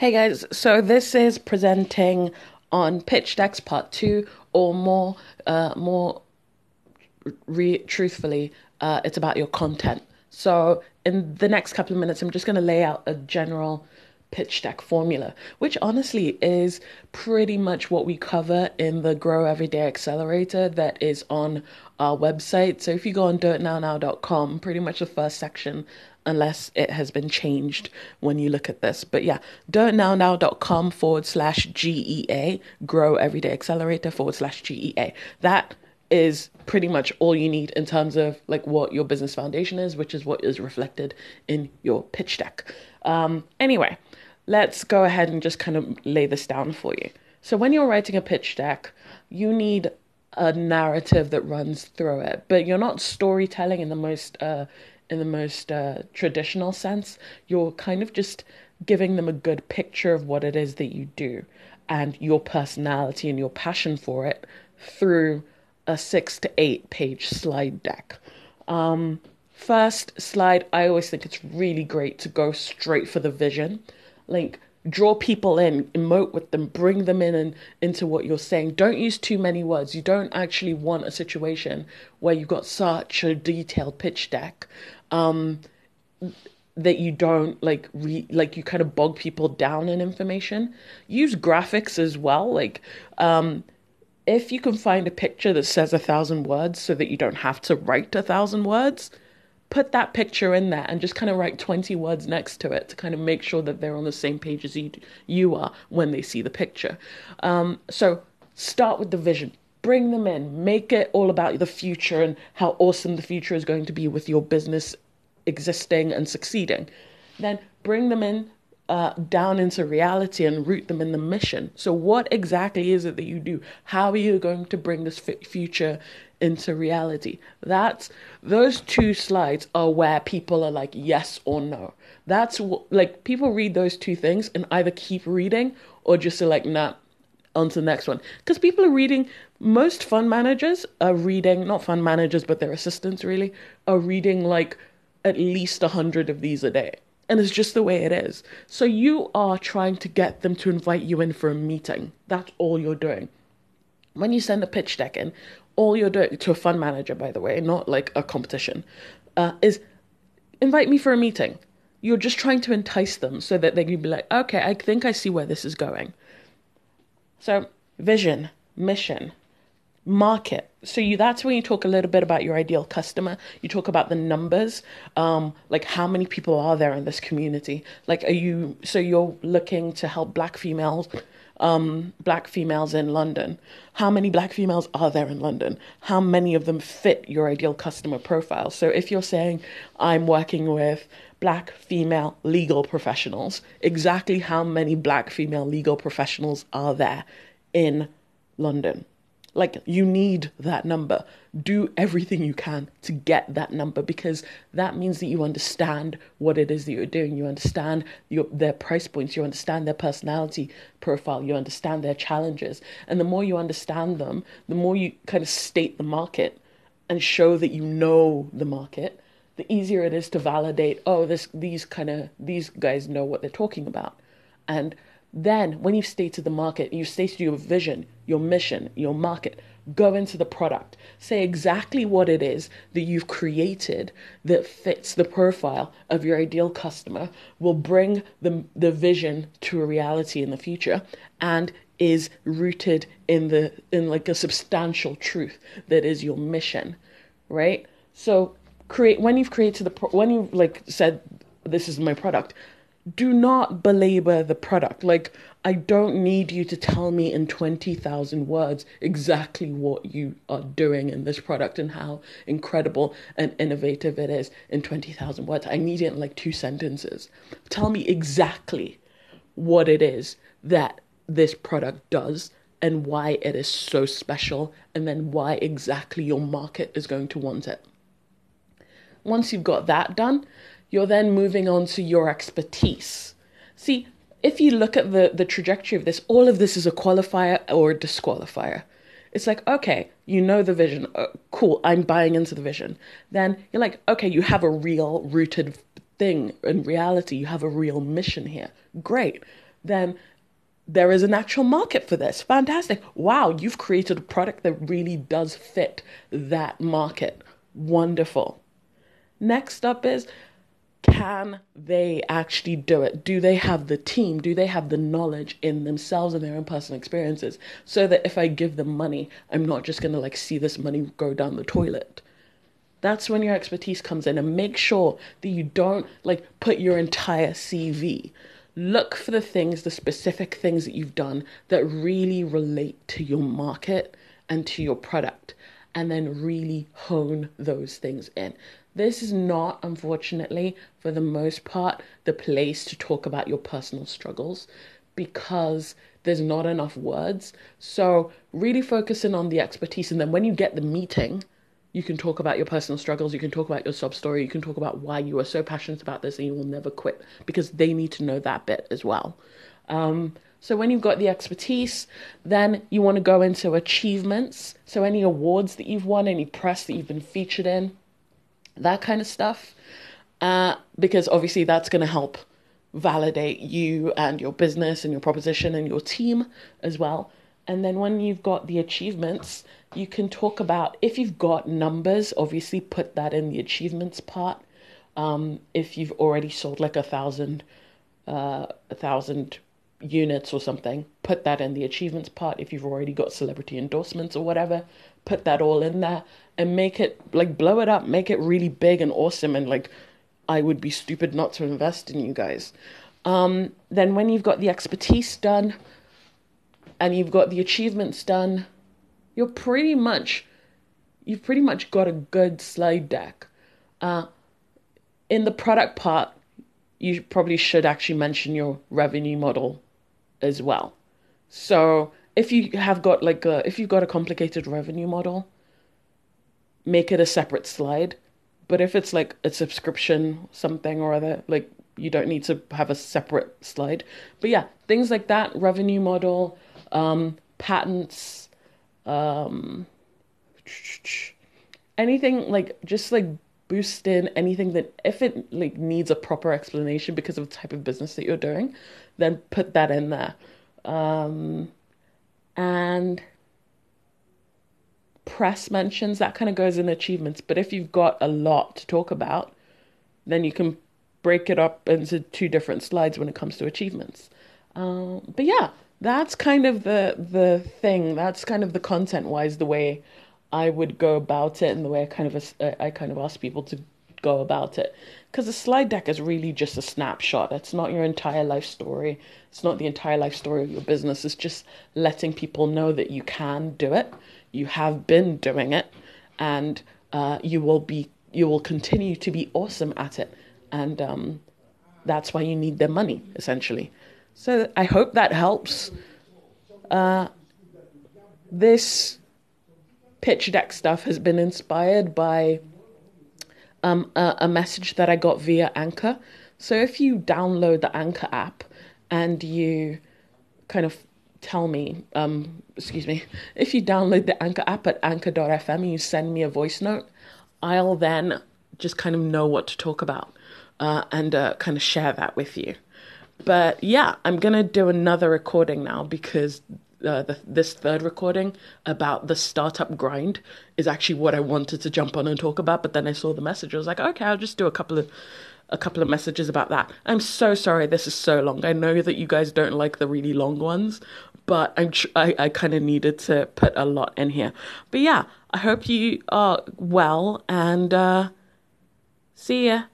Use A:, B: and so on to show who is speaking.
A: Hey guys, so this is presenting on pitch decks part two, or more, uh, more re- truthfully, uh, it's about your content. So in the next couple of minutes, I'm just going to lay out a general pitch deck formula, which honestly is pretty much what we cover in the Grow Everyday Accelerator that is on our website. So if you go on dirtnownow.com, pretty much the first section unless it has been changed when you look at this. But yeah, dirtnownow.com forward slash GEA, Grow Everyday Accelerator forward slash GEA. That is pretty much all you need in terms of like what your business foundation is, which is what is reflected in your pitch deck. Um, anyway, let's go ahead and just kind of lay this down for you. So when you're writing a pitch deck, you need a narrative that runs through it, but you're not storytelling in the most uh, in the most uh, traditional sense. You're kind of just giving them a good picture of what it is that you do and your personality and your passion for it through a six to eight page slide deck. Um, first slide, I always think it's really great to go straight for the vision. Like, draw people in, emote with them, bring them in and into what you're saying. Don't use too many words. You don't actually want a situation where you've got such a detailed pitch deck um, that you don't like re like you kind of bog people down in information. Use graphics as well. Like um, if you can find a picture that says a thousand words so that you don't have to write a thousand words, put that picture in there and just kind of write 20 words next to it to kind of make sure that they're on the same page as you, you are when they see the picture. Um, so start with the vision. Bring them in. Make it all about the future and how awesome the future is going to be with your business existing and succeeding. Then bring them in uh, down into reality and root them in the mission. So, what exactly is it that you do? How are you going to bring this f- future into reality? That's those two slides are where people are like yes or no. That's what, like people read those two things and either keep reading or just are like nah. On to the next one. Because people are reading, most fund managers are reading, not fund managers, but their assistants really, are reading like at least a hundred of these a day and it's just the way it is. So you are trying to get them to invite you in for a meeting. That's all you're doing. When you send a pitch deck in, all you're doing to a fund manager, by the way, not like a competition, uh, is invite me for a meeting. You're just trying to entice them so that they can be like, okay, I think I see where this is going. So, vision, mission, market. So you that's when you talk a little bit about your ideal customer. You talk about the numbers, um, like how many people are there in this community. Like are you so you're looking to help black females um, black females in London. How many black females are there in London? How many of them fit your ideal customer profile? So if you're saying I'm working with black female legal professionals, exactly how many black female legal professionals are there in London? Like, you need that number. Do everything you can to get that number because that means that you understand what it is that you're doing. You understand your, their price points, you understand their personality profile, you understand their challenges. And the more you understand them, the more you kind of state the market and show that you know the market, the easier it is to validate, oh, this, these kind of, these guys know what they're talking about. And then, when you've stated the market, you've stated your vision, your mission, your market, go into the product. Say exactly what it is that you've created that fits the profile of your ideal customer, will bring the, the vision to a reality in the future, and is rooted in the in like a substantial truth that is your mission right so create when you've created the when you've like said this is my product do not belabor the product. Like, I don't need you to tell me in 20,000 words exactly what you are doing in this product and how incredible and innovative it is in 20,000 words. I need it in like two sentences. Tell me exactly what it is that this product does and why it is so special, and then why exactly your market is going to want it. Once you've got that done, you're then moving on to your expertise. See, if you look at the, the trajectory of this, all of this is a qualifier or a disqualifier. It's like, okay, you know the vision. Uh, cool, I'm buying into the vision. Then you're like, okay, you have a real rooted thing in reality. You have a real mission here. Great. then there is an actual market for this. Fantastic. Wow, you've created a product that really does fit that market. Wonderful. Next up is can they actually do it? Do they have the team? Do they have the knowledge in themselves and their own personal experiences so that if I give them money, I'm not just going to like see this money go down the toilet? That's when your expertise comes in and make sure that you don't like put your entire CV. Look for the things, the specific things that you've done that really relate to your market and to your product, and then really hone those things in. This is not, unfortunately, for the most part, the place to talk about your personal struggles because there's not enough words. So, really focusing on the expertise. And then when you get the meeting, you can talk about your personal struggles, you can talk about your sub story, you can talk about why you are so passionate about this and you will never quit because they need to know that bit as well. Um, so when you've got the expertise, then you want to go into achievements. So any awards that you've won, any press that you've been featured in, that kind of stuff. Uh, because obviously that's going to help validate you and your business and your proposition and your team as well. And then when you've got the achievements, you can talk about if you've got numbers, obviously put that in the achievements part. Um, if you've already sold like a thousand, uh, a thousand units or something, put that in the achievements part. If you've already got celebrity endorsements or whatever, put that all in there and make it like blow it up, make it really big and awesome. And like, I would be stupid not to invest in you guys. Um, then when you've got the expertise done and you've got the achievements done, you're pretty much you've pretty much got a good slide deck. Uh, in the product part, you probably should actually mention your revenue model as well. So if you have got like a if you've got a complicated revenue model, make it a separate slide. But if it's like a subscription something or other, like you don't need to have a separate slide. But yeah, things like that, revenue model, um, patents, um, anything like just like boost in anything that if it like needs a proper explanation because of the type of business that you're doing, then put that in there. Um, and press mentions that kind of goes in achievements. But if you've got a lot to talk about, then you can break it up into two different slides when it comes to achievements. Um, but yeah, that's kind of the the thing. That's kind of the content wise the way I would go about it and the way I kind of I kind of ask people to go about it. Because a slide deck is really just a snapshot. It's not your entire life story. It's not the entire life story of your business. It's just letting people know that you can do it. You have been doing it, and uh, you will be. You will continue to be awesome at it, and um, that's why you need their money essentially. So I hope that helps. Uh, this pitch deck stuff has been inspired by um, a, a, message that I got via Anchor. So if you download the Anchor app and you kind of tell me, um, excuse me, if you download the Anchor app at anchor.fm and you send me a voice note, I'll then just kind of know what to talk about uh, and uh, kind of share that with you. But yeah, I'm gonna do another recording now because uh, the, this third recording about the startup grind is actually what I wanted to jump on and talk about. But then I saw the message. I was like, okay, I'll just do a couple of a couple of messages about that. I'm so sorry this is so long. I know that you guys don't like the really long ones, but I'm tr- I, I kind of needed to put a lot in here. But yeah, I hope you are well and uh, see ya.